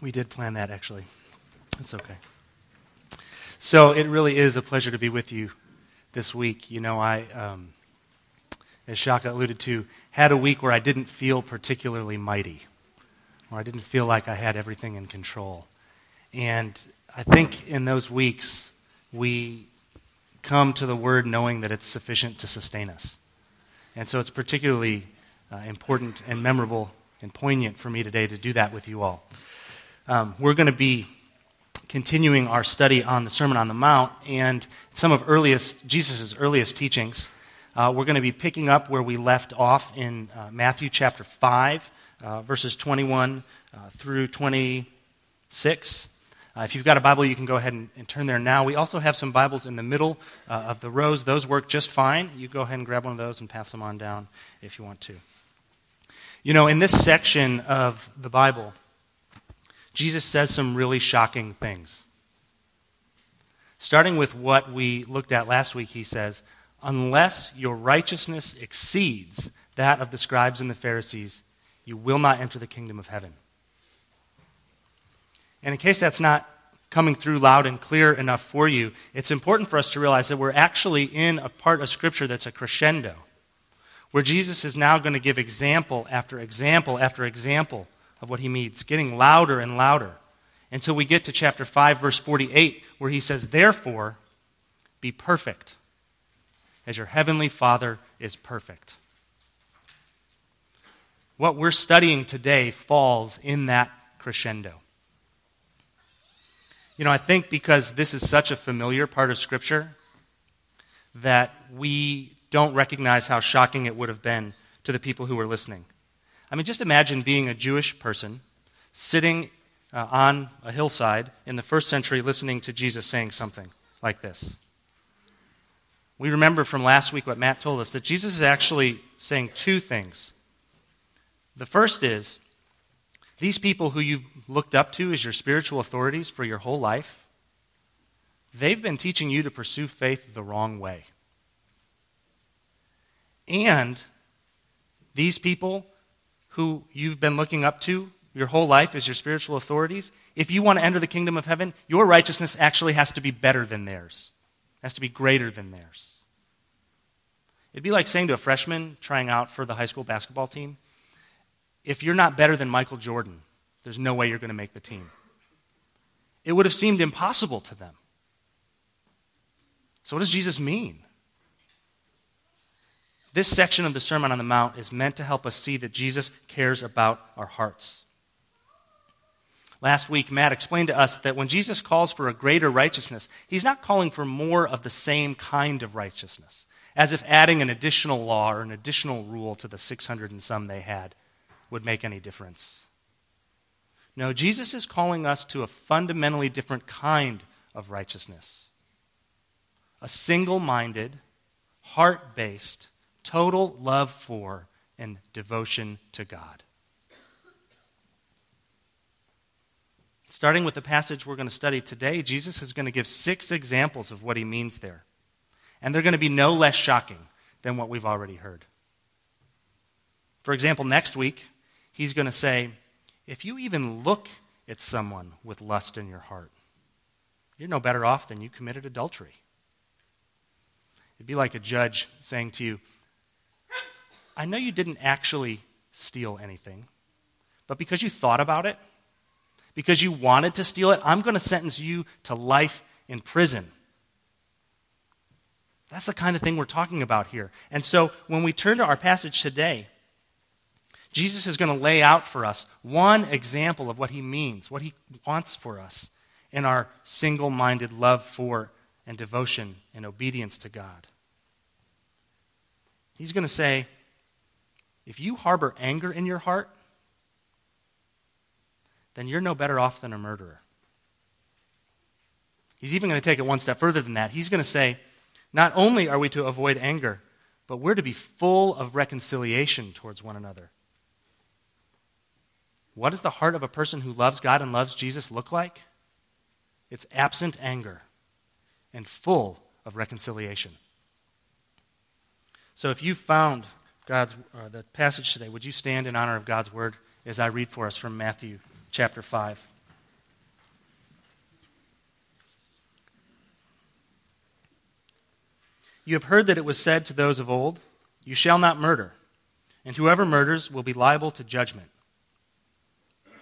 We did plan that, actually. It's okay. So it really is a pleasure to be with you this week. You know, I, um, as Shaka alluded to, had a week where I didn't feel particularly mighty, or I didn't feel like I had everything in control. And I think in those weeks, we come to the Word knowing that it's sufficient to sustain us. And so it's particularly uh, important and memorable and poignant for me today to do that with you all. Um, we're going to be continuing our study on the Sermon on the Mount and some of earliest Jesus' earliest teachings. Uh, we're going to be picking up where we left off in uh, Matthew chapter 5, uh, verses 21 uh, through 26. Uh, if you've got a Bible, you can go ahead and, and, turn there now. We also have some Bibles in the middle uh, of the rows. Those work just fine. You go ahead and grab one of those and pass them on down if you want to. You know, in this section of the Bible, Jesus says some really shocking things. Starting with what we looked at last week, he says, Unless your righteousness exceeds that of the scribes and the Pharisees, you will not enter the kingdom of heaven. And in case that's not coming through loud and clear enough for you, it's important for us to realize that we're actually in a part of Scripture that's a crescendo, where Jesus is now going to give example after example after example of what he means, getting louder and louder until we get to chapter 5, verse 48, where he says, Therefore, be perfect as your heavenly Father is perfect. What we're studying today falls in that crescendo. You know, I think because this is such a familiar part of Scripture that we don't recognize how shocking it would have been to the people who were listening. I mean, just imagine being a Jewish person sitting uh, on a hillside in the first century listening to Jesus saying something like this. We remember from last week what Matt told us that Jesus is actually saying two things. The first is these people who you've looked up to as your spiritual authorities for your whole life, they've been teaching you to pursue faith the wrong way. And these people who you've been looking up to your whole life as your spiritual authorities, if you want to enter the kingdom of heaven, your righteousness actually has to be better than theirs, has to be greater than theirs. It'd be like saying to a freshman trying out for the high school basketball team, if you're not better than Michael Jordan, there's no way you're going to make the team. It would have seemed impossible to them. So, what does Jesus mean? This section of the Sermon on the Mount is meant to help us see that Jesus cares about our hearts. Last week, Matt explained to us that when Jesus calls for a greater righteousness, he's not calling for more of the same kind of righteousness, as if adding an additional law or an additional rule to the 600 and some they had would make any difference. No, Jesus is calling us to a fundamentally different kind of righteousness a single minded, heart based, total love for and devotion to God. Starting with the passage we're going to study today, Jesus is going to give six examples of what he means there. And they're going to be no less shocking than what we've already heard. For example, next week, he's going to say, if you even look at someone with lust in your heart, you're no better off than you committed adultery. It'd be like a judge saying to you, I know you didn't actually steal anything, but because you thought about it, because you wanted to steal it, I'm going to sentence you to life in prison. That's the kind of thing we're talking about here. And so when we turn to our passage today, Jesus is going to lay out for us one example of what he means, what he wants for us in our single minded love for and devotion and obedience to God. He's going to say, if you harbor anger in your heart, then you're no better off than a murderer. He's even going to take it one step further than that. He's going to say, not only are we to avoid anger, but we're to be full of reconciliation towards one another. What does the heart of a person who loves God and loves Jesus look like? It's absent anger and full of reconciliation. So if you found God's, uh, the passage today, would you stand in honor of God's word as I read for us from Matthew chapter 5? You have heard that it was said to those of old, You shall not murder, and whoever murders will be liable to judgment.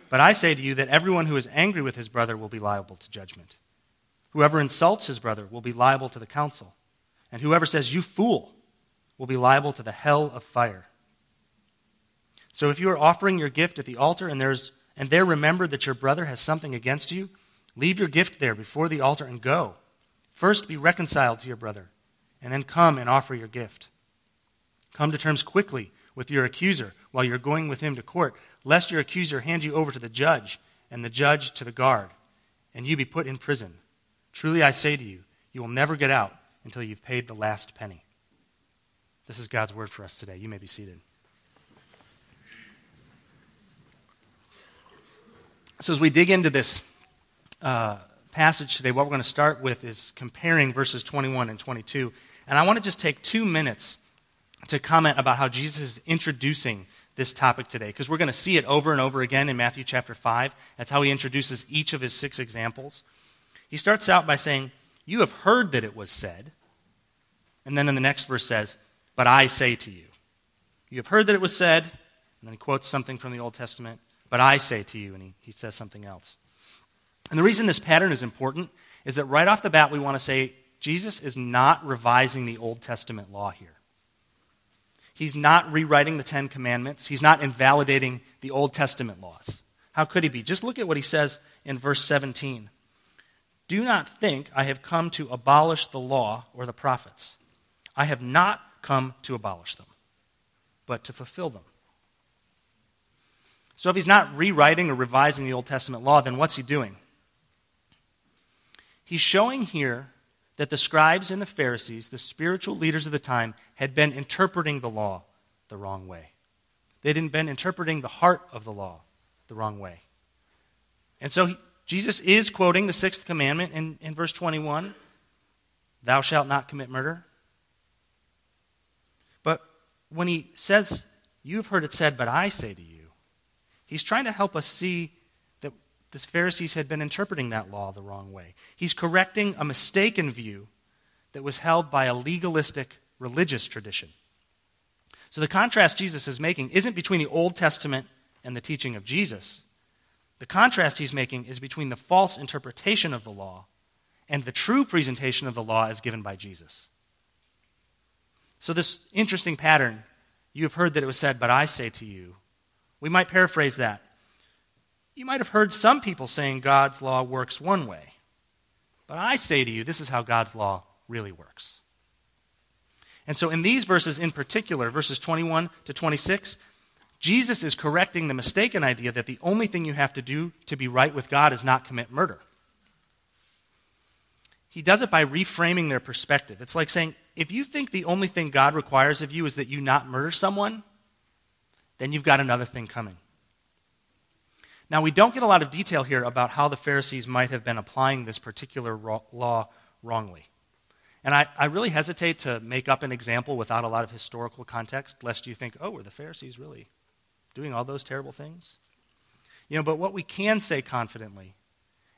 But I say to you that everyone who is angry with his brother will be liable to judgment. Whoever insults his brother will be liable to the council. And whoever says, You fool, will be liable to the hell of fire. So if you are offering your gift at the altar and, there's, and there remember that your brother has something against you, leave your gift there before the altar and go. First be reconciled to your brother, and then come and offer your gift. Come to terms quickly with your accuser while you're going with him to court, lest your accuser hand you over to the judge, and the judge to the guard, and you be put in prison. Truly I say to you, you will never get out until you've paid the last penny. This is God's word for us today. You may be seated. So, as we dig into this uh, passage today, what we're going to start with is comparing verses 21 and 22. And I want to just take two minutes to comment about how Jesus is introducing this topic today, because we're going to see it over and over again in Matthew chapter 5. That's how he introduces each of his six examples. He starts out by saying, You have heard that it was said. And then in the next verse says, But I say to you. You have heard that it was said, and then he quotes something from the Old Testament, But I say to you, and he, he says something else. And the reason this pattern is important is that right off the bat, we want to say Jesus is not revising the Old Testament law here. He's not rewriting the Ten Commandments. He's not invalidating the Old Testament laws. How could he be? Just look at what he says in verse 17. Do not think I have come to abolish the law or the prophets. I have not come to abolish them, but to fulfill them. So if he's not rewriting or revising the Old Testament law, then what's he doing? He's showing here that the scribes and the Pharisees, the spiritual leaders of the time, had been interpreting the law the wrong way. They had been interpreting the heart of the law the wrong way. And so he, Jesus is quoting the sixth commandment in, in verse 21 Thou shalt not commit murder. When he says, You've heard it said, but I say to you, he's trying to help us see that the Pharisees had been interpreting that law the wrong way. He's correcting a mistaken view that was held by a legalistic religious tradition. So the contrast Jesus is making isn't between the Old Testament and the teaching of Jesus. The contrast he's making is between the false interpretation of the law and the true presentation of the law as given by Jesus. So, this interesting pattern, you have heard that it was said, but I say to you, we might paraphrase that. You might have heard some people saying God's law works one way. But I say to you, this is how God's law really works. And so, in these verses in particular, verses 21 to 26, Jesus is correcting the mistaken idea that the only thing you have to do to be right with God is not commit murder. He does it by reframing their perspective. It's like saying, if you think the only thing God requires of you is that you not murder someone, then you've got another thing coming. Now, we don't get a lot of detail here about how the Pharisees might have been applying this particular law wrongly. And I, I, really hesitate to make up an example without a lot of historical context, lest you think, oh, were the Pharisees really doing all those terrible things? You know, but what we can say confidently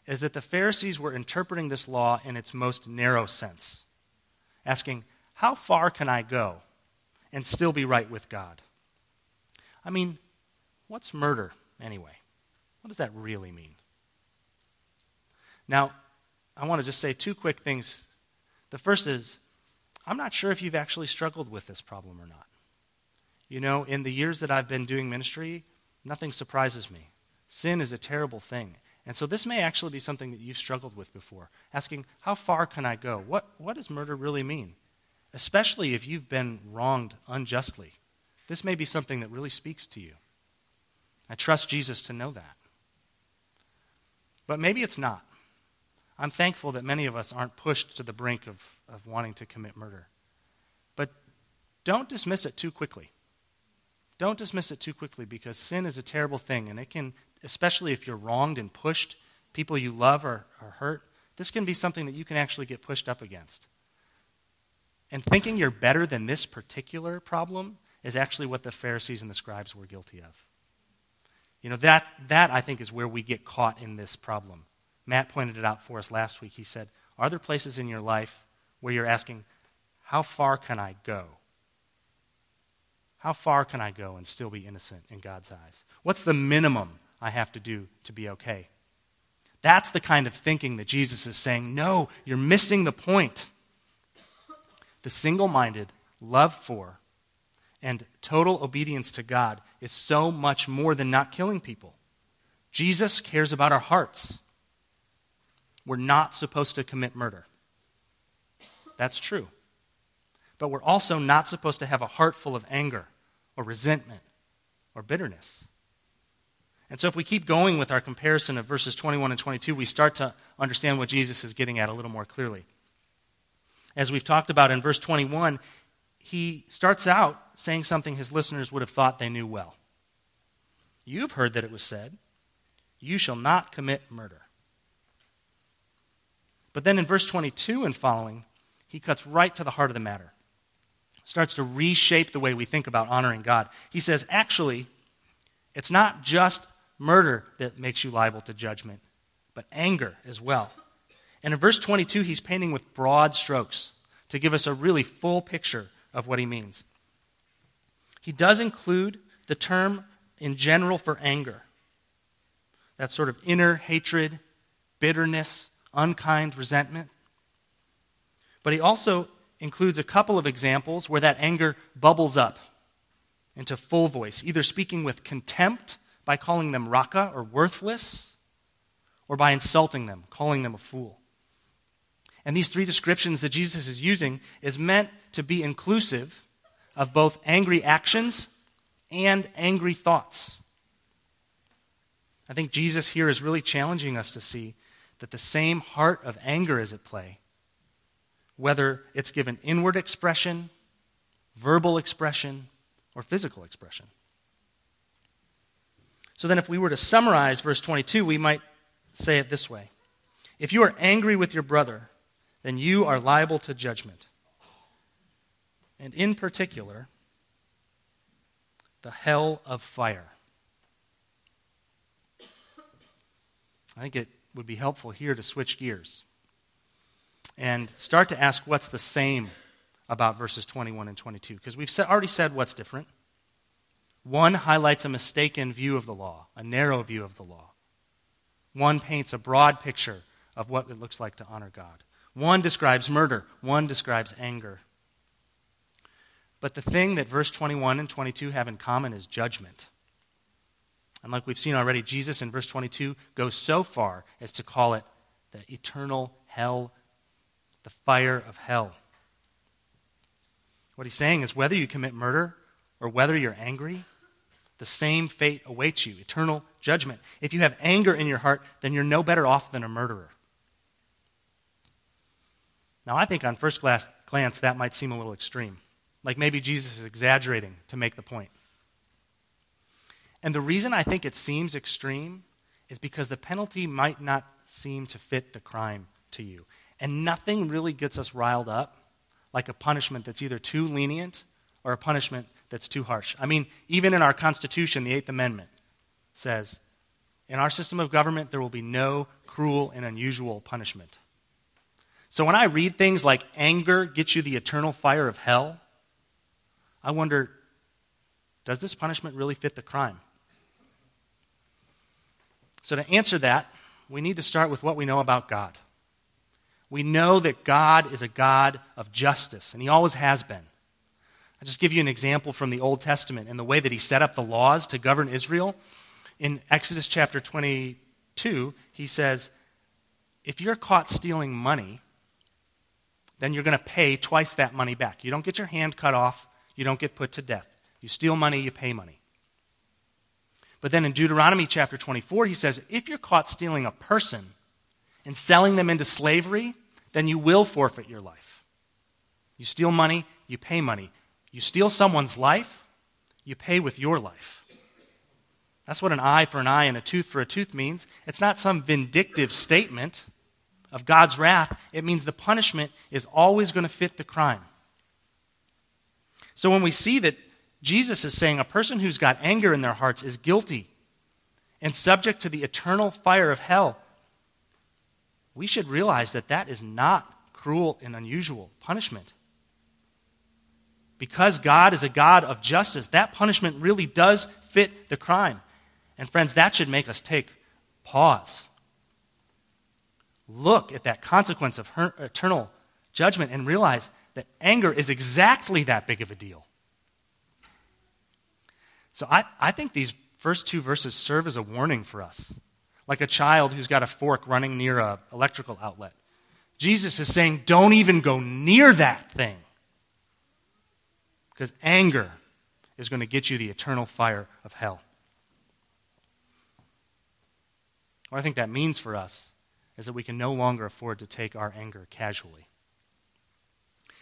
is that the Pharisees were interpreting this law in its most narrow sense, asking, how far can I go and still be right with God? I mean, what's murder anyway? What does that really mean? Now, I want to just say two quick things. The first is, I'm not sure if you've actually struggled with this problem or not. You know, in the years that I've been doing ministry, nothing surprises me. Sin is a terrible thing. And so this may actually be something that you've struggled with before, asking, how far can I go? What, what does murder really mean? Especially if you've been wronged unjustly. This may be something that really speaks to you. I trust Jesus to know that. But maybe it's not. I'm thankful that many of us aren't pushed to the brink of, of wanting to commit murder. But don't dismiss it too quickly. Don't dismiss it too quickly because sin is a terrible thing, and it can, especially if you're wronged and pushed, people you love are, are hurt, this can be something that you can actually get pushed up against. And thinking you're better than this particular problem is actually what the Pharisees and the scribes were guilty of. You know, that, that I think is where we get caught in this problem. Matt pointed it out for us last week. He said, Are there places in your life where you're asking, how far can I go? How far can I go and still be innocent in God's eyes? What's the minimum I have to do to be okay? That's the kind of thinking that Jesus is saying, no, you're missing the point. The single minded love for and total obedience to God is so much more than not killing people. Jesus cares about our hearts. We're not supposed to commit murder. That's true. But we're also not supposed to have a heart full of anger or resentment or bitterness. And so, if we keep going with our comparison of verses 21 and 22, we start to understand what Jesus is getting at a little more clearly. As we've talked about in verse 21, he starts out saying something his listeners would have thought they knew well. You've heard that it was said, You shall not commit murder. But then in verse 22 and following, he cuts right to the heart of the matter, starts to reshape the way we think about honoring God. He says, Actually, it's not just murder that makes you liable to judgment, but anger as well. And in verse 22, he's painting with broad strokes to give us a really full picture of what he means. He does include the term in general for anger that sort of inner hatred, bitterness, unkind resentment. But he also includes a couple of examples where that anger bubbles up into full voice, either speaking with contempt by calling them raca or worthless, or by insulting them, calling them a fool. And these three descriptions that Jesus is using is meant to be inclusive of both angry actions and angry thoughts. I think Jesus here is really challenging us to see that the same heart of anger is at play, whether it's given inward expression, verbal expression, or physical expression. So then, if we were to summarize verse 22, we might say it this way If you are angry with your brother, then you are liable to judgment. And in particular, the hell of fire. I think it would be helpful here to switch gears and start to ask what's the same about verses 21 and 22. Because we've already said what's different. One highlights a mistaken view of the law, a narrow view of the law. One paints a broad picture of what it looks like to honor God. One describes murder, one describes anger. But the thing that verse 21 and 22 have in common is judgment. And like we've seen already, Jesus in verse 22 goes so far as to call it the eternal hell, the fire of hell. What he's saying is whether you commit murder or whether you're angry, the same fate awaits you eternal judgment. If you have anger in your heart, then you're no better off than a murderer. Now, I think on first glance that might seem a little extreme. Like maybe Jesus is exaggerating to make the point. And the reason I think it seems extreme is because the penalty might not seem to fit the crime to you. And nothing really gets us riled up like a punishment that's either too lenient or a punishment that's too harsh. I mean, even in our Constitution, the Eighth Amendment says in our system of government, there will be no cruel and unusual punishment. So when I read things like anger gets you the eternal fire of hell, I wonder does this punishment really fit the crime? So, to answer that, we need to start with what we know about God. We know that God is a God of justice, and He always has been. I'll just give you an example from the Old Testament and the way that He set up the laws to govern Israel. In Exodus chapter 22, He says, If you're caught stealing money, then you're going to pay twice that money back. You don't get your hand cut off, you don't get put to death. You steal money, you pay money. But then in Deuteronomy chapter 24, he says, if you're caught stealing a person and selling them into slavery, then you will forfeit your life. You steal money, you pay money. You steal someone's life, you pay with your life. That's what an eye for an eye and a tooth for a tooth means. It's not some vindictive statement of God's wrath. It means the punishment is always going to fit the crime. So when we see that Jesus is saying a person who's got anger in their hearts is guilty and subject to the eternal fire of hell. We should realize that that is not cruel and unusual punishment. Because God is a God of justice, that punishment really does fit the crime. And friends, that should make us take pause. Look at that consequence of her- eternal judgment and realize that anger is exactly that big of a deal. So I, I think these first two verses serve as a warning for us, like a child who's got a fork running near an electrical outlet. Jesus is saying, don't even go near that thing. Because anger is going to get you the eternal fire of hell. What I think that means for us is that we can no longer afford to take our anger casually.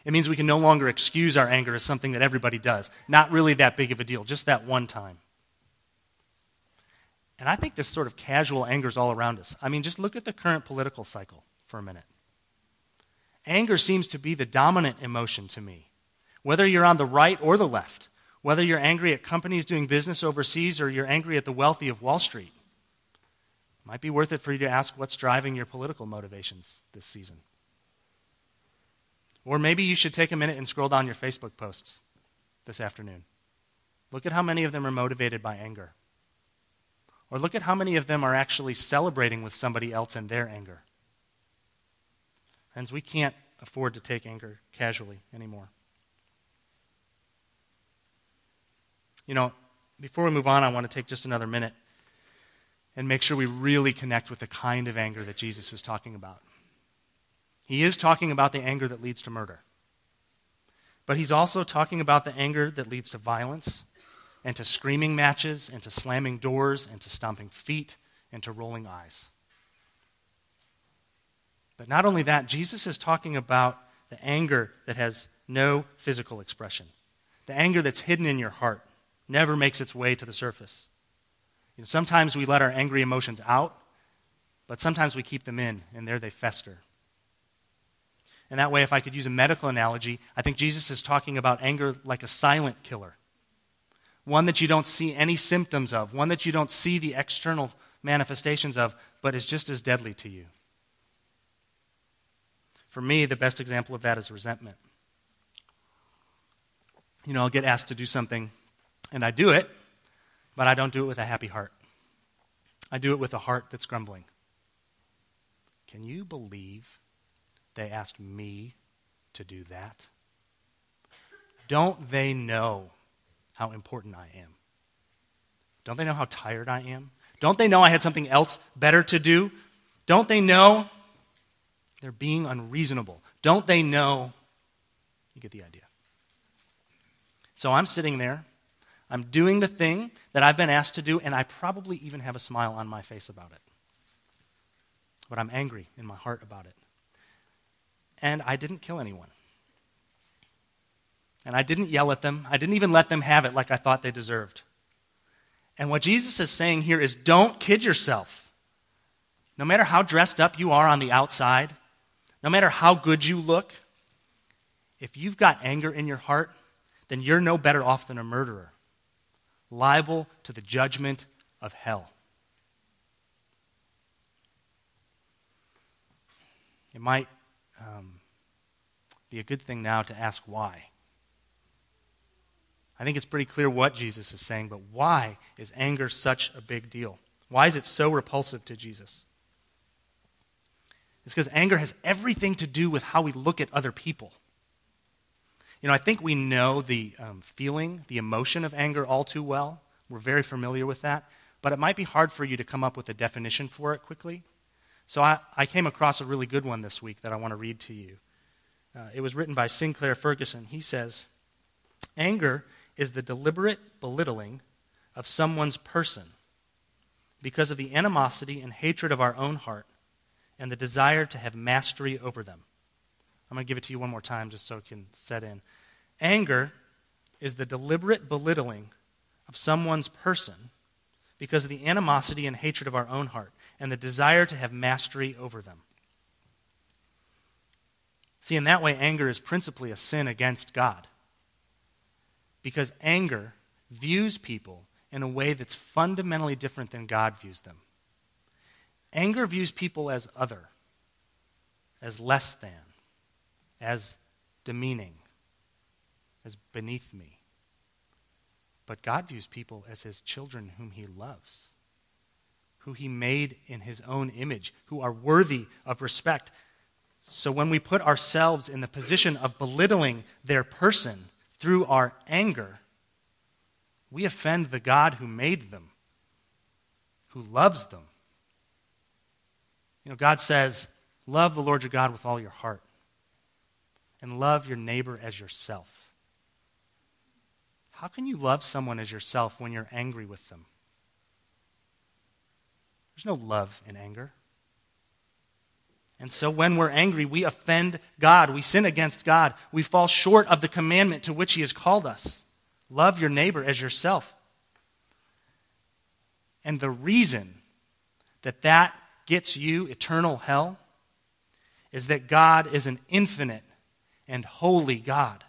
It means we can no longer excuse our anger as something that everybody does. Not really that big of a deal, just that one time. And I think this sort of casual anger is all around us. I mean, just look at the current political cycle for a minute. Anger seems to be the dominant emotion to me. Whether you're on the right or the left, whether you're angry at companies doing business overseas or you're angry at the wealthy of Wall Street, it might be worth it for you to ask what's driving your political motivations this season. Or maybe you should take a minute and scroll down your Facebook posts this afternoon. Look at how many of them are motivated by anger. Or look at how many of them are actually celebrating with somebody else in their anger. Friends, we can't afford to take anger casually anymore. You know, before we move on, I want to take just another minute and make sure we really connect with the kind of anger that Jesus is talking about. He is talking about the anger that leads to murder. But he's also talking about the anger that leads to violence and to screaming matches and to slamming doors and to stomping feet and to rolling eyes. But not only that, Jesus is talking about the anger that has no physical expression, the anger that's hidden in your heart, never makes its way to the surface. You know, sometimes we let our angry emotions out, but sometimes we keep them in, and there they fester. And that way, if I could use a medical analogy, I think Jesus is talking about anger like a silent killer. One that you don't see any symptoms of, one that you don't see the external manifestations of, but is just as deadly to you. For me, the best example of that is resentment. You know, I'll get asked to do something, and I do it, but I don't do it with a happy heart. I do it with a heart that's grumbling. Can you believe they asked me to do that? Don't they know how important I am? Don't they know how tired I am? Don't they know I had something else better to do? Don't they know they're being unreasonable? Don't they know? You get the idea. So I'm sitting there. I'm doing the thing that I've been asked to do, and I probably even have a smile on my face about it. But I'm angry in my heart about it and I didn't kill anyone. And I didn't yell at them. I didn't even let them have it like I thought they deserved. And what Jesus is saying here is don't kid yourself. No matter how dressed up you are on the outside, no matter how good you look, if you've got anger in your heart, then you're no better off than a murderer, liable to the judgment of hell. It might um, be a good thing now to ask why. I think it's pretty clear what Jesus is saying, but why is anger such a big deal? Why is it so repulsive to Jesus? It's because anger has everything to do with how we look at other people. You know, I think we know the um, feeling, the emotion of anger all too well. We're very familiar with that. But it might be hard for you to come up with a definition for it quickly. So I, I came across a really good one this week that I want to read to you. Uh, it was written by Sinclair Ferguson. He says, Anger is the deliberate belittling of someone's person because of the animosity and hatred of our own heart and the desire to have mastery over them. I'm going to give it to you one more time just so it can set in. Anger is the deliberate belittling of someone's person because of the animosity and hatred of our own heart and the desire to have mastery over them. See, in that way, anger is principally a sin against God. Because anger views people in a way that's fundamentally different than God views them. Anger views people as other, as less than, as demeaning. As beneath me. But God views people as his children whom he loves, who he made in his own image, who are worthy of respect. So when we put ourselves in the position of belittling their person through our anger, we offend the God who made them, who loves them. You know, God says, Love the Lord your God with all your heart, and love your neighbor as yourself. How can you love someone as yourself when you're angry with them? There's no love in anger. And so when we're angry, we offend God. We sin against God. We fall short of the commandment to which He has called us. Love your neighbor as yourself. And the reason that that gets you eternal hell is that God is an infinite and holy God.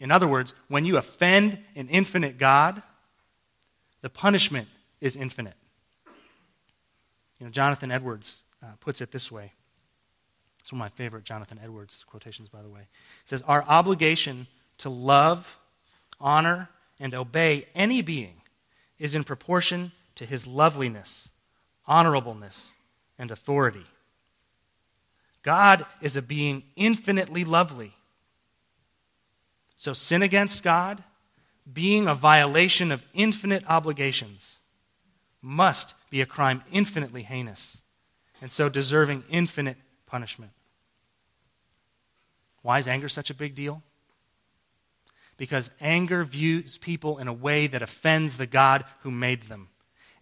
In other words, when you offend an infinite God, the punishment is infinite. You know, Jonathan Edwards uh, puts it this way. It's one of my favorite Jonathan Edwards quotations, by the way. He says, Our obligation to love, honor, and obey any being is in proportion to his loveliness, honorableness, and authority. God is a being infinitely lovely. So, sin against God, being a violation of infinite obligations, must be a crime infinitely heinous, and so deserving infinite punishment. Why is anger such a big deal? Because anger views people in a way that offends the God who made them.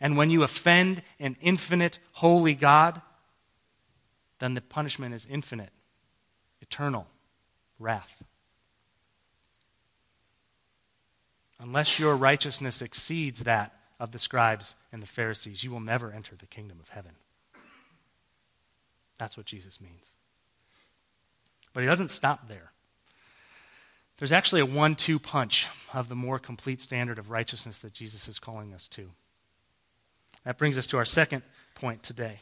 And when you offend an infinite, holy God, then the punishment is infinite, eternal wrath. Unless your righteousness exceeds that of the scribes and the Pharisees, you will never enter the kingdom of heaven. That's what Jesus means. But he doesn't stop there. There's actually a one two punch of the more complete standard of righteousness that Jesus is calling us to. That brings us to our second point today.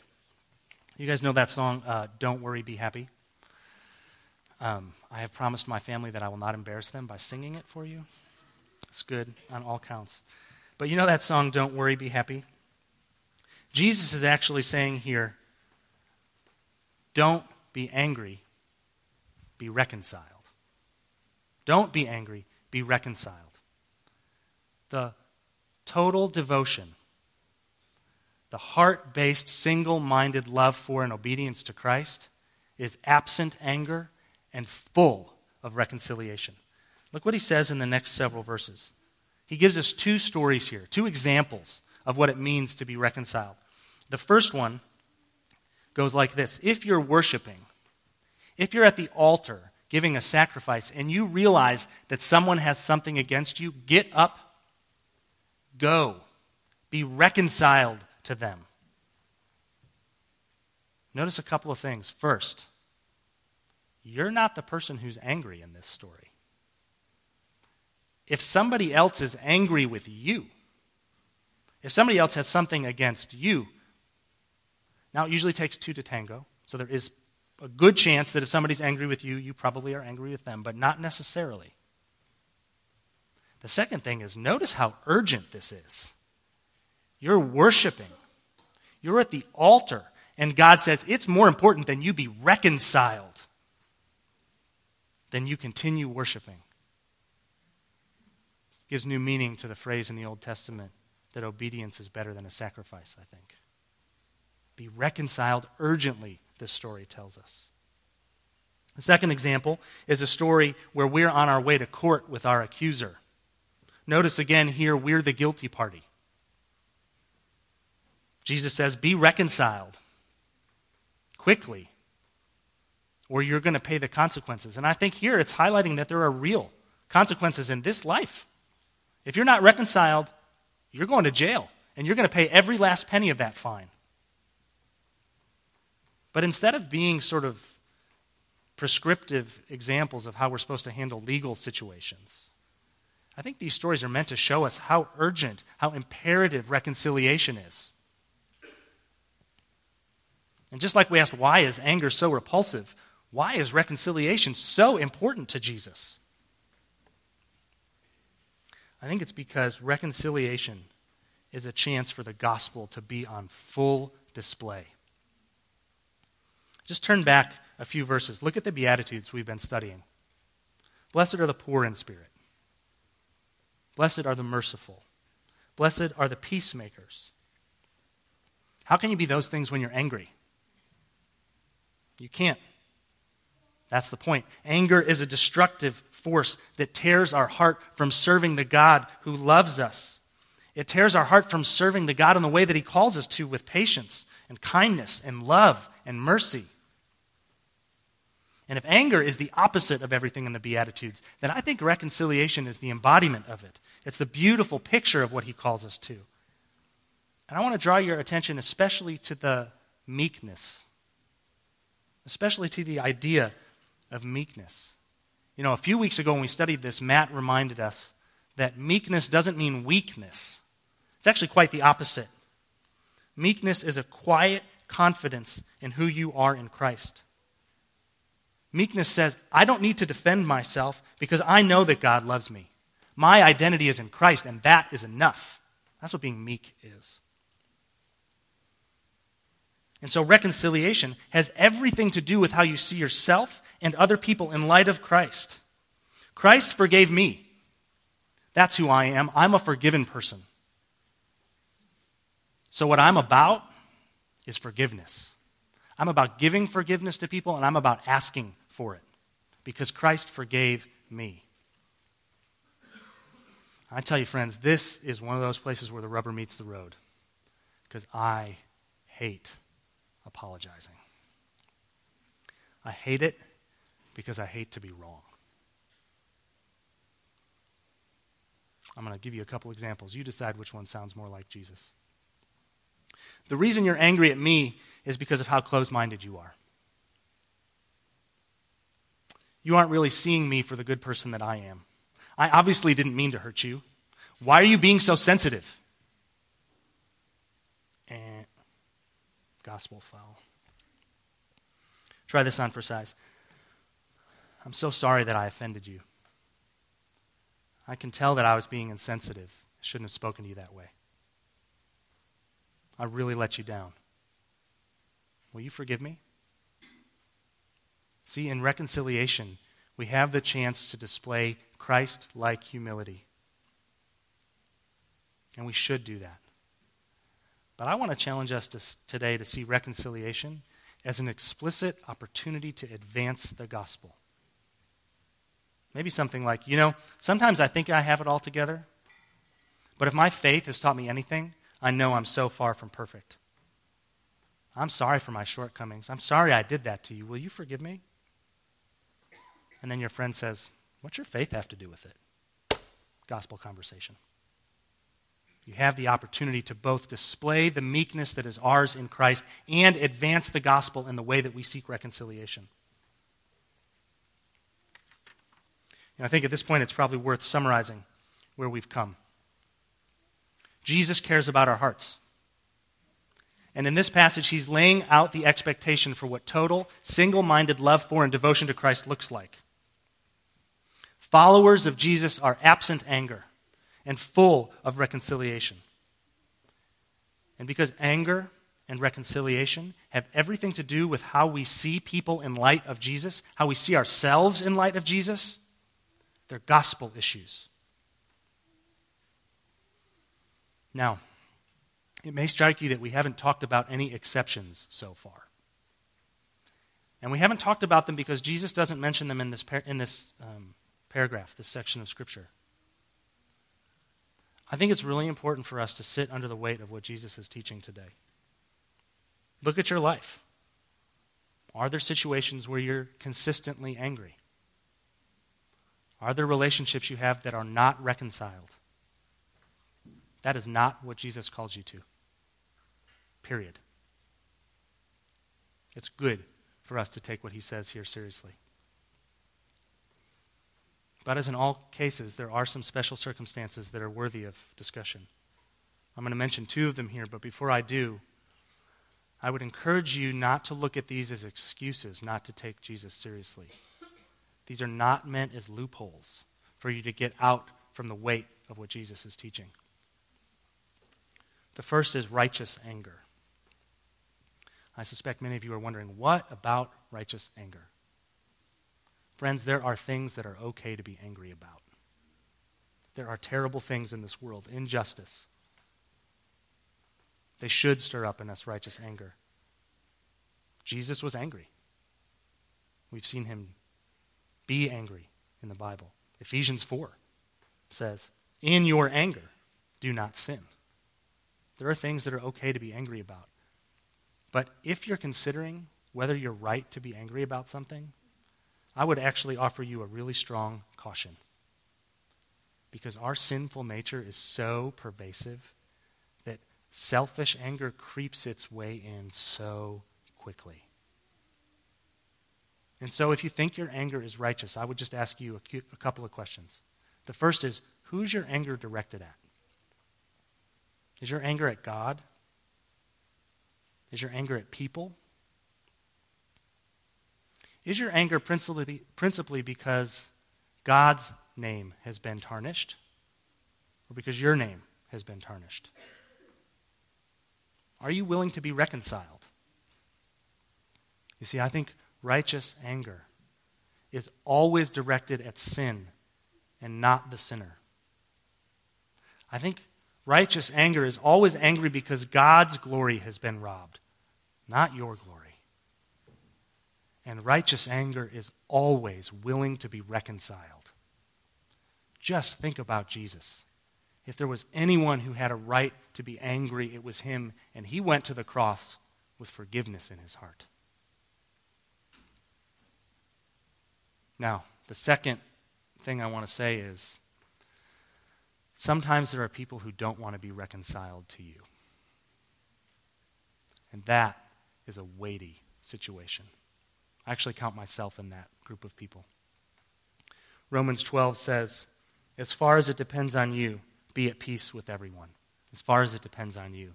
You guys know that song, uh, Don't Worry, Be Happy? Um, I have promised my family that I will not embarrass them by singing it for you. It's good on all counts. But you know that song, Don't Worry, Be Happy? Jesus is actually saying here, don't be angry, be reconciled. Don't be angry, be reconciled. The total devotion the heart based, single minded love for and obedience to Christ is absent anger and full of reconciliation. Look what he says in the next several verses. He gives us two stories here, two examples of what it means to be reconciled. The first one goes like this If you're worshiping, if you're at the altar giving a sacrifice, and you realize that someone has something against you, get up, go, be reconciled to them. Notice a couple of things. First, you're not the person who's angry in this story. If somebody else is angry with you, if somebody else has something against you, now it usually takes two to tango, so there is a good chance that if somebody's angry with you, you probably are angry with them, but not necessarily. The second thing is notice how urgent this is. You're worshiping. You're at the altar. And God says, it's more important than you be reconciled than you continue worshiping. Gives new meaning to the phrase in the Old Testament that obedience is better than a sacrifice, I think. Be reconciled urgently, this story tells us. The second example is a story where we're on our way to court with our accuser. Notice again here, we're the guilty party. Jesus says, Be reconciled quickly, or you're going to pay the consequences. And I think here it's highlighting that there are real consequences in this life. If you're not reconciled, you're going to jail, and you're going to pay every last penny of that fine. But instead of being sort of prescriptive examples of how we're supposed to handle legal situations, I think these stories are meant to show us how urgent, how imperative reconciliation is. And just like we asked, why is anger so repulsive? Why is reconciliation so important to Jesus? I think it's because reconciliation is a chance for the gospel to be on full display. Just turn back a few verses. Look at the Beatitudes we've been studying. Blessed are the poor in spirit. Blessed are the merciful. Blessed are the peacemakers. How can you be those things when you're angry? You can't. That's the point. Anger is a destructive force that tears our heart from serving the God who loves us. It tears our heart from serving the God in the way that He calls us to with patience and kindness and love and mercy. And if anger is the opposite of everything in the Beatitudes, then I think reconciliation is the embodiment of it. It's the beautiful picture of what He calls us to. And I want to draw your attention especially to the meekness, especially to the idea of meekness. You know, a few weeks ago when we studied this, Matt reminded us that meekness doesn't mean weakness. It's actually quite the opposite. Meekness is a quiet confidence in who you are in Christ. Meekness says, I don't need to defend myself because I know that God loves me. My identity is in Christ, and that is enough. That's what being meek is. And so reconciliation has everything to do with how you see yourself and other people in light of Christ. Christ forgave me. That's who I am. I'm a forgiven person. So, what I'm about is forgiveness. I'm about giving forgiveness to people, and I'm about asking for it because Christ forgave me. I tell you, friends, this is one of those places where the rubber meets the road because I hate apologizing. I hate it because I hate to be wrong. I'm going to give you a couple examples. You decide which one sounds more like Jesus. The reason you're angry at me is because of how close minded you are. You aren't really seeing me for the good person that I am. I obviously didn't mean to hurt you. Why are you being so sensitive? And gospel foul. Try this on for size. I'm so sorry that I offended you. I can tell that I was being insensitive. I shouldn't have spoken to you that way. I really let you down. Will you forgive me? See, in reconciliation, we have the chance to display Christ like humility. And we should do that. But I want to challenge us to, today to see reconciliation as an explicit opportunity to advance the gospel. Maybe something like, you know, sometimes I think I have it all together, but if my faith has taught me anything, I know I'm so far from perfect. I'm sorry for my shortcomings. I'm sorry I did that to you. Will you forgive me? And then your friend says, What's your faith have to do with it? Gospel conversation. You have the opportunity to both display the meekness that is ours in Christ and advance the gospel in the way that we seek reconciliation. And I think at this point it's probably worth summarizing where we've come. Jesus cares about our hearts. And in this passage, he's laying out the expectation for what total, single minded love for and devotion to Christ looks like. Followers of Jesus are absent anger and full of reconciliation. And because anger and reconciliation have everything to do with how we see people in light of Jesus, how we see ourselves in light of Jesus, they're gospel issues. Now, it may strike you that we haven't talked about any exceptions so far. And we haven't talked about them because Jesus doesn't mention them in this, par- in this um, paragraph, this section of Scripture. I think it's really important for us to sit under the weight of what Jesus is teaching today. Look at your life. Are there situations where you're consistently angry? Are there relationships you have that are not reconciled? That is not what Jesus calls you to. Period. It's good for us to take what he says here seriously. But as in all cases, there are some special circumstances that are worthy of discussion. I'm going to mention two of them here, but before I do, I would encourage you not to look at these as excuses not to take Jesus seriously. These are not meant as loopholes for you to get out from the weight of what Jesus is teaching. The first is righteous anger. I suspect many of you are wondering what about righteous anger? Friends, there are things that are okay to be angry about. There are terrible things in this world, injustice. They should stir up in us righteous anger. Jesus was angry. We've seen him be angry in the Bible. Ephesians 4 says, In your anger, do not sin. There are things that are okay to be angry about. But if you're considering whether you're right to be angry about something, I would actually offer you a really strong caution. Because our sinful nature is so pervasive that selfish anger creeps its way in so quickly. And so, if you think your anger is righteous, I would just ask you a, a couple of questions. The first is who's your anger directed at? Is your anger at God? Is your anger at people? Is your anger principally, principally because God's name has been tarnished or because your name has been tarnished? Are you willing to be reconciled? You see, I think righteous anger is always directed at sin and not the sinner. I think righteous anger is always angry because God's glory has been robbed, not your glory. And righteous anger is always willing to be reconciled. Just think about Jesus. If there was anyone who had a right to be angry, it was him, and he went to the cross with forgiveness in his heart. Now, the second thing I want to say is sometimes there are people who don't want to be reconciled to you. And that is a weighty situation. I actually count myself in that group of people. Romans 12 says, As far as it depends on you, be at peace with everyone. As far as it depends on you.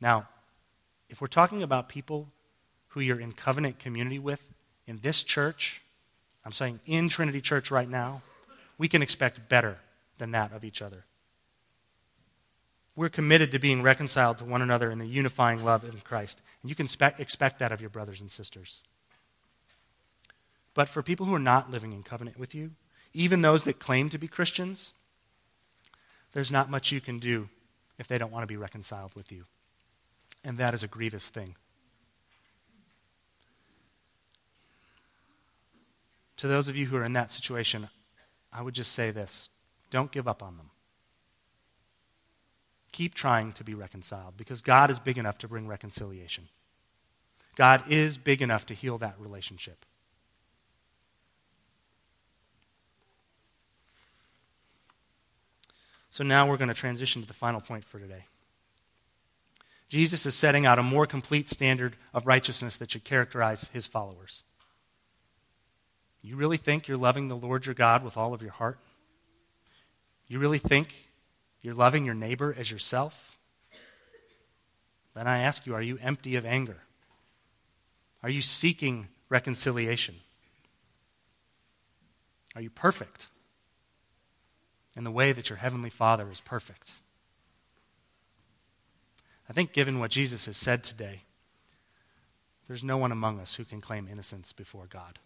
Now, if we're talking about people who you're in covenant community with in this church, I'm saying in Trinity Church right now, we can expect better than that of each other. We're committed to being reconciled to one another in the unifying love of Christ. And you can spe- expect that of your brothers and sisters. But for people who are not living in covenant with you, even those that claim to be Christians, there's not much you can do if they don't want to be reconciled with you. And that is a grievous thing. To those of you who are in that situation, I would just say this don't give up on them. Keep trying to be reconciled because God is big enough to bring reconciliation. God is big enough to heal that relationship. So now we're going to transition to the final point for today. Jesus is setting out a more complete standard of righteousness that should characterize his followers. You really think you're loving the Lord your God with all of your heart? You really think you're loving your neighbor as yourself? Then I ask you, are you empty of anger? Are you seeking reconciliation? Are you perfect? in the way that your Heavenly Father is perfect. I think, given what Jesus has said today, there's no one among us who can claim innocence before God.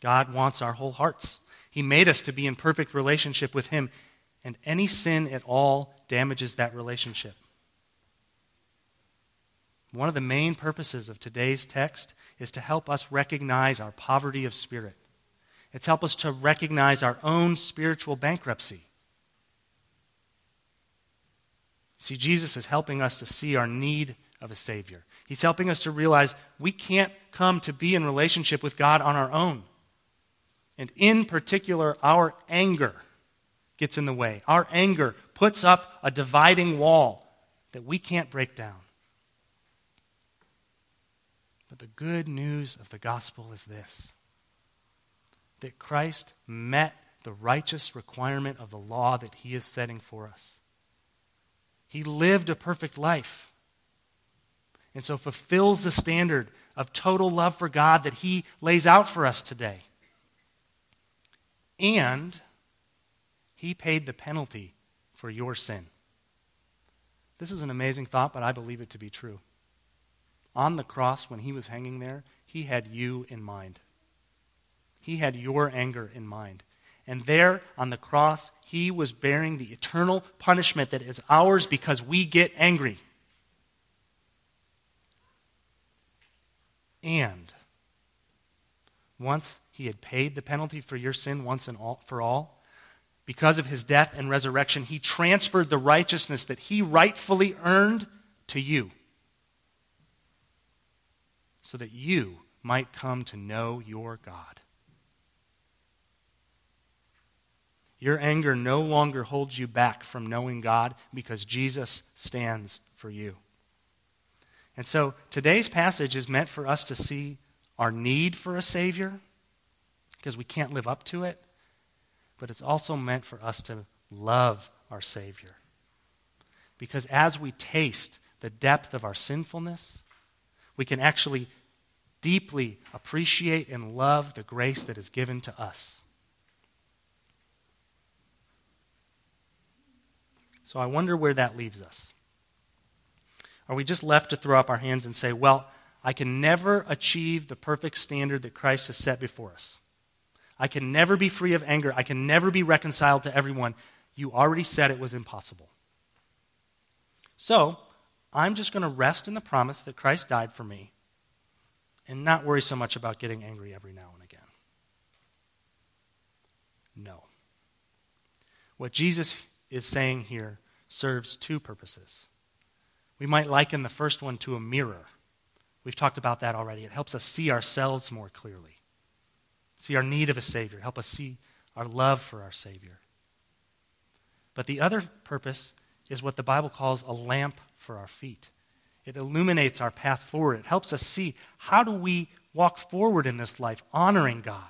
God wants our whole hearts. He made us to be in perfect relationship with Him, and any sin at all damages that relationship. One of the main purposes of today's text is to help us recognize our poverty of spirit it's help us to recognize our own spiritual bankruptcy. See, Jesus is helping us to see our need of a Savior. He's helping us to realize we can't come to be in relationship with God on our own. And in particular, our anger gets in the way. Our anger puts up a dividing wall that we can't break down. But the good news of the gospel is this that Christ met the righteous requirement of the law that he is setting for us. He lived a perfect life. And so fulfills the standard of total love for God that he lays out for us today. And He paid the penalty for your sin. This is an amazing thought, but I believe it to be true. On the cross, when he was hanging there, he had you in mind. He had your anger in mind. And there on the cross, he was bearing the eternal punishment that is ours because we get angry. And once he had paid the penalty for your sin once and all, for all, because of his death and resurrection, he transferred the righteousness that he rightfully earned to you so that you might come to know your God. Your anger no longer holds you back from knowing God because Jesus stands for you. And so today's passage is meant for us to see our need for a Savior because we can't live up to it, but it's also meant for us to love our Savior. Because as we taste the depth of our sinfulness, we can actually deeply appreciate and love the grace that is given to us. So I wonder where that leaves us. Are we just left to throw up our hands and say, well, I can never achieve the perfect standard that Christ has set before us? I can never be free of anger. I can never be reconciled to everyone. You already said it was impossible. So, I'm just going to rest in the promise that Christ died for me and not worry so much about getting angry every now and again. No. What Jesus is saying here serves two purposes. We might liken the first one to a mirror. We've talked about that already. It helps us see ourselves more clearly, see our need of a Savior, help us see our love for our Savior. But the other purpose is what the Bible calls a lamp for our feet. It illuminates our path forward. It helps us see how do we walk forward in this life honoring God.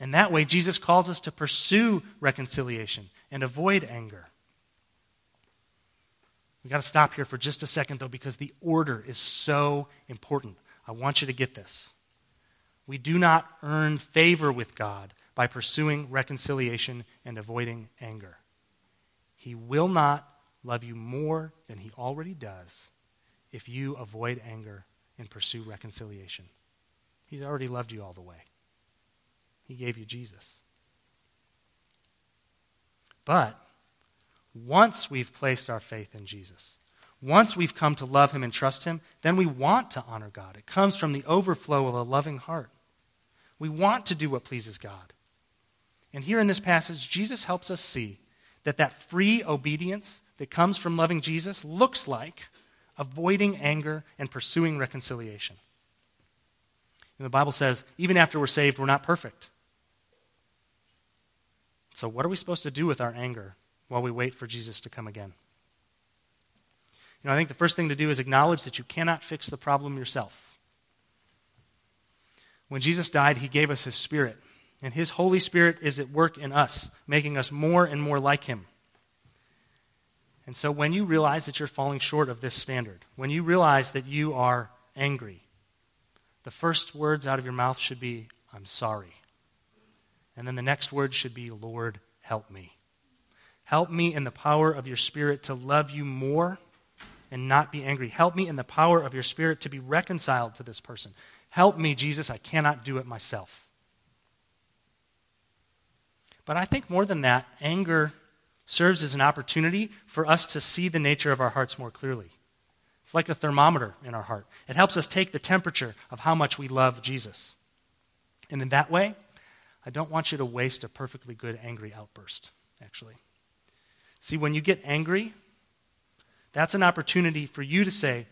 And that way, Jesus calls us to pursue reconciliation and avoid anger. We've got to stop here for just a second, though, because the order is so important. I want you to get this. We do not earn favor with God by pursuing reconciliation and avoiding anger. He will not love you more than he already does if you avoid anger and pursue reconciliation. He's already loved you all the way. He gave you Jesus. But once we've placed our faith in Jesus, once we've come to love him and trust him, then we want to honor God. It comes from the overflow of a loving heart. We want to do what pleases God. And here in this passage, Jesus helps us see that that free obedience that comes from loving Jesus looks like avoiding anger and pursuing reconciliation. And the Bible says, even after we're saved, we're not perfect. So, what are we supposed to do with our anger while we wait for Jesus to come again? You know, I think the first thing to do is acknowledge that you cannot fix the problem yourself. When Jesus died, he gave us his Spirit, and his Holy Spirit is at work in us, making us more and more like him. And so when you realize that you're falling short of this standard, when you realize that you are angry, the first words out of your mouth should be, I'm sorry. And then the next word should be, Lord, help me. Help me in the power of your Spirit to love you more and not be angry. Help me in the power of your Spirit to be reconciled to this person. Help me, Jesus, I cannot do it myself. But I think more than that, anger serves as an opportunity for us to see the nature of our hearts more clearly. It's like a thermometer in our heart. It helps us take the temperature of how much we love Jesus. And in that way, I don't want you to waste a perfectly good angry outburst, actually. See, when you get angry, that's an opportunity for you to say,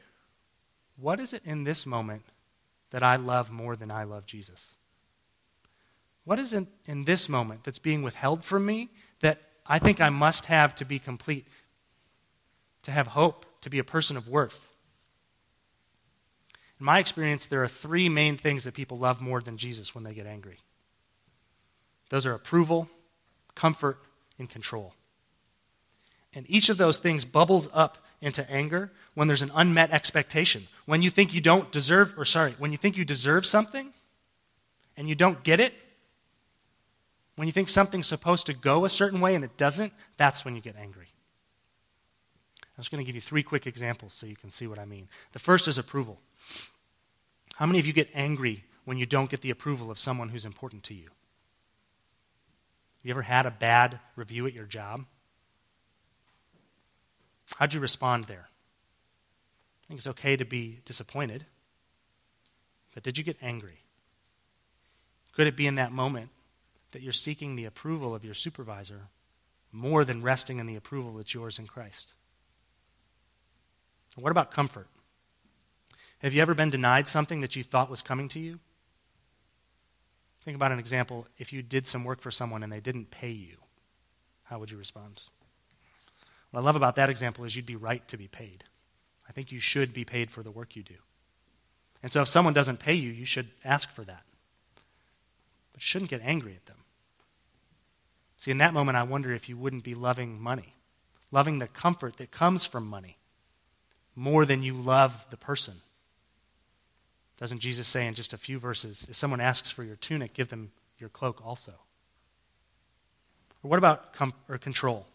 What is it in this moment that I love more than I love Jesus? What is it in this moment that's being withheld from me that I think I must have to be complete, to have hope, to be a person of worth. In my experience, there are three main things that people love more than Jesus when they get angry those are approval, comfort, and control. And each of those things bubbles up into anger when there's an unmet expectation. When you think you don't deserve, or sorry, when you think you deserve something and you don't get it, When you think something's supposed to go a certain way and it doesn't, that's when you get angry. I'm just going to give you three quick examples so you can see what I mean. The first is approval. How many of you get angry when you don't get the approval of someone who's important to you? You ever had a bad review at your job? How'd you respond there? I think it's okay to be disappointed, but did you get angry? Could it be in that moment that you're seeking the approval of your supervisor more than resting in the approval that's yours in Christ? What about comfort? Have you ever been denied something that you thought was coming to you? Think about an example. If you did some work for someone and they didn't pay you, how would you respond? What I love about that example is you'd be right to be paid. I think you should be paid for the work you do. And so if someone doesn't pay you, you should ask for that. But you shouldn't get angry at them. See, in that moment, I wonder if you wouldn't be loving money, loving the comfort that comes from money more than you love the person. Doesn't Jesus say in just a few verses, if someone asks for your tunic, give them your cloak also? Or what about com- or control?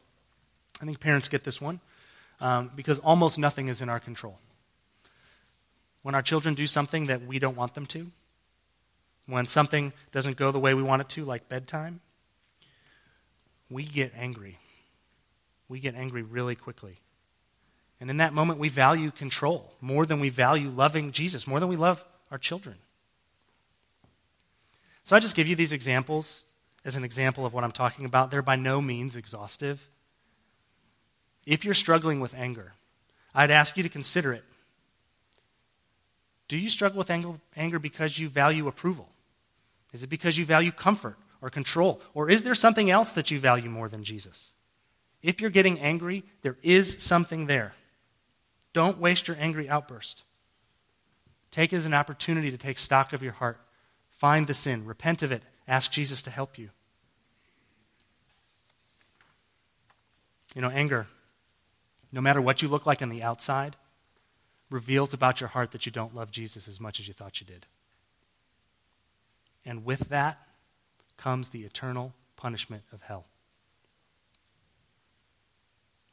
I think parents get this one um, because almost nothing is in our control. When our children do something that we don't want them to, when something doesn't go the way we want it to, like bedtime, we get angry. We get angry really quickly. And in that moment, we value control more than we value loving Jesus, more than we love our children. So I just give you these examples as an example of what I'm talking about. They're by no means exhaustive. If you're struggling with anger, I'd ask you to consider it. Do you struggle with anger because you value approval? Is it because you value comfort or control? Or is there something else that you value more than Jesus? If you're getting angry, there is something there. Don't waste your angry outburst. Take it as an opportunity to take stock of your heart. Find the sin, repent of it, ask Jesus to help you. You know, anger, no matter what you look like on the outside, reveals about your heart that you don't love Jesus as much as you thought you did. And with that comes the eternal punishment of hell.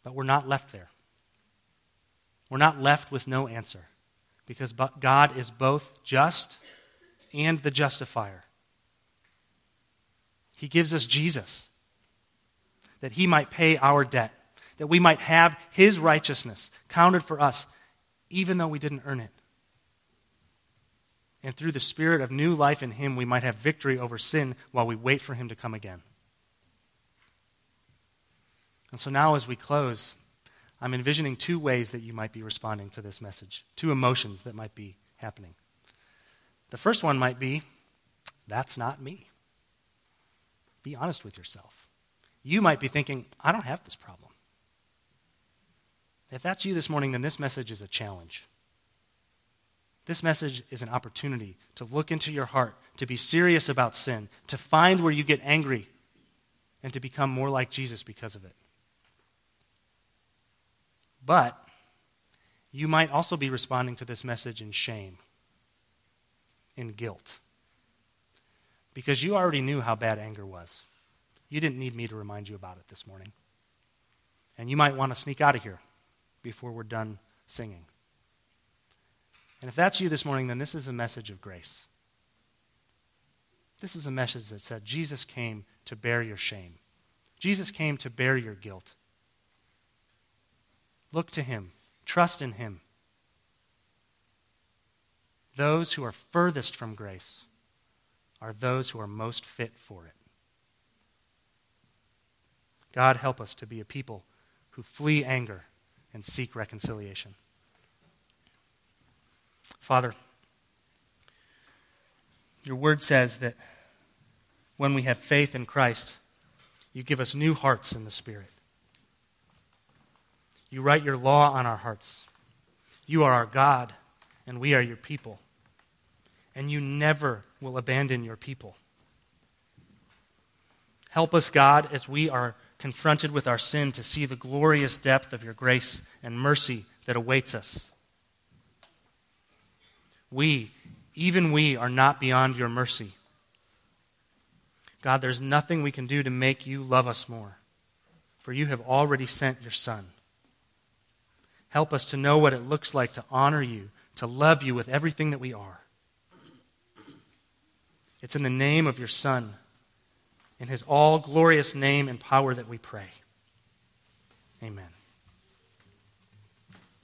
But we're not left there. We're not left with no answer because God is both just and the justifier. He gives us Jesus that he might pay our debt, that we might have his righteousness counted for us, even though we didn't earn it. And through the spirit of new life in him, we might have victory over sin while we wait for him to come again. And so now, as we close, I'm envisioning two ways that you might be responding to this message, two emotions that might be happening. The first one might be, that's not me. Be honest with yourself. You might be thinking, I don't have this problem. If that's you this morning, then this message is a challenge. This message is an opportunity to look into your heart, to be serious about sin, to find where you get angry, and to become more like Jesus because of it. But you might also be responding to this message in shame, in guilt. Because you already knew how bad anger was. You didn't need me to remind you about it this morning. And you might want to sneak out of here before we're done singing. And if that's you this morning, then this is a message of grace. This is a message that said Jesus came to bear your shame. Jesus came to bear your guilt. Look to Him, trust in Him. Those who are furthest from grace are those who are most fit for it. God, help us to be a people who flee anger and seek reconciliation. Father, your word says that when we have faith in Christ, you give us new hearts in the Spirit. You write your law on our hearts. You are our God, and we are your people. And you never will abandon your people. Help us, God, as we are confronted with our sin, to see the glorious depth of your grace and mercy that awaits us. We, even we, are not beyond your mercy. God, there's nothing we can do to make you love us more, for you have already sent your Son. Help us to know what it looks like to honor you, to love you with everything that we are. It's in the name of your Son, in his all glorious name and power, that we pray. Amen.